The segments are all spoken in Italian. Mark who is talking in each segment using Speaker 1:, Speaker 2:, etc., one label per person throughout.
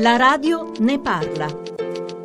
Speaker 1: La radio ne parla.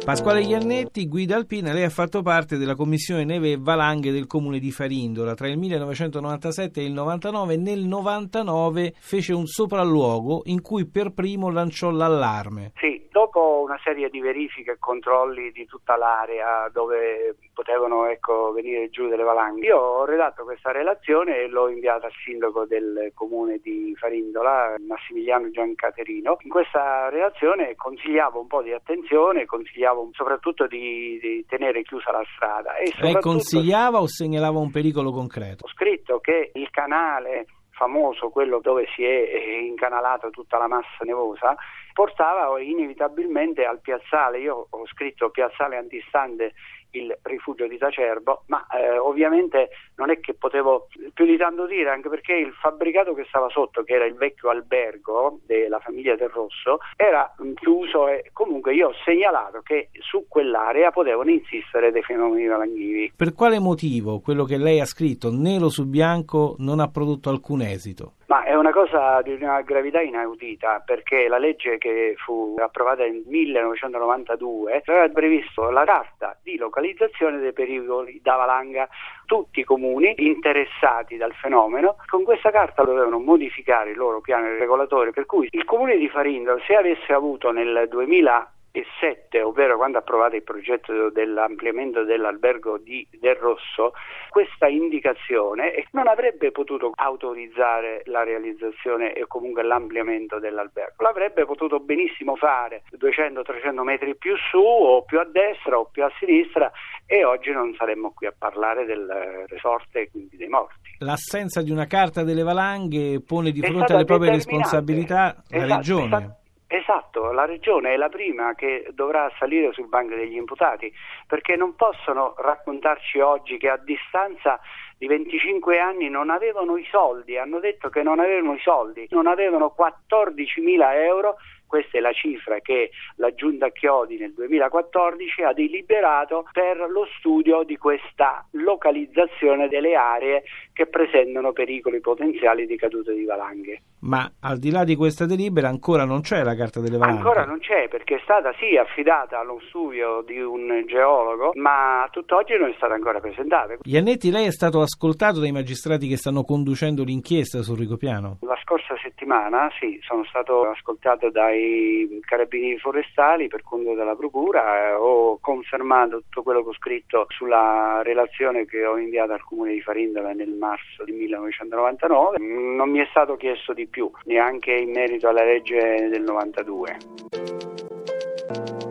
Speaker 2: Pasquale Iannetti, guida alpina, lei ha fatto parte della commissione neve e valanghe del comune di Farindola tra il 1997 e il 99. Nel 99 fece un sopralluogo in cui per primo lanciò l'allarme.
Speaker 3: Sì, dopo una serie di verifiche e controlli di tutta l'area dove potevano ecco, venire giù delle valanghe, io ho redatto questa relazione e l'ho inviata al sindaco del comune di Farindola, Massimiliano Giancaterino. In questa relazione consigliavo un po' di attenzione, consigliavo consigliavo soprattutto di, di tenere chiusa la strada.
Speaker 2: E Lei consigliava o segnalava un pericolo concreto?
Speaker 3: Ho scritto che il canale famoso, quello dove si è incanalata tutta la massa nevosa, portava inevitabilmente al piazzale. Io ho scritto piazzale antistante il rifugio di Tacerbo, ma eh, ovviamente non è che potevo più di tanto dire, anche perché il fabbricato che stava sotto, che era il vecchio albergo della famiglia Del Rosso, era chiuso e comunque io ho segnalato che su quell'area potevano insistere dei fenomeni valanghivi.
Speaker 2: Per quale motivo quello che lei ha scritto nero su bianco non ha prodotto alcun esito?
Speaker 3: Ma è una cosa di una gravità inaudita perché la legge che fu approvata nel 1992 aveva previsto la carta di localizzazione dei pericoli da valanga. Tutti i comuni interessati dal fenomeno con questa carta dovevano modificare il loro piano regolatore per cui il comune di Farindo se avesse avuto nel 2000 2007, ovvero quando approvate il progetto dell'ampliamento dell'albergo di Del Rosso, questa indicazione non avrebbe potuto autorizzare la realizzazione e comunque l'ampliamento dell'albergo. L'avrebbe potuto benissimo fare 200-300 metri più su o più a destra o più a sinistra e oggi non saremmo qui a parlare del resorte e quindi dei morti.
Speaker 2: L'assenza di una carta delle valanghe pone di fronte alle proprie responsabilità la esatto, Regione.
Speaker 3: Esatto la Regione è la prima che dovrà salire sul banco degli imputati perché non possono raccontarci oggi che a distanza di 25 anni non avevano i soldi, hanno detto che non avevano i soldi, non avevano 14 mila euro questa è la cifra che la Giunta Chiodi nel 2014 ha deliberato per lo studio di questa localizzazione delle aree che presentano pericoli potenziali di caduta di valanghe.
Speaker 2: Ma al di là di questa delibera ancora non c'è la carta delle valanghe?
Speaker 3: Ancora non c'è perché è stata sì affidata allo studio di un geologo, ma a tutt'oggi non è stata ancora presentata.
Speaker 2: Iannetti, lei è stato ascoltato dai magistrati che stanno conducendo l'inchiesta sul Ricopiano?
Speaker 3: La scorsa settimana sì, sono stato ascoltato dai carabinieri forestali per conto della procura, eh, ho confermato tutto quello che ho scritto sulla relazione che ho inviato al comune di Farindola nel marzo del 1999, non mi è stato chiesto di più, neanche in merito alla legge del 92.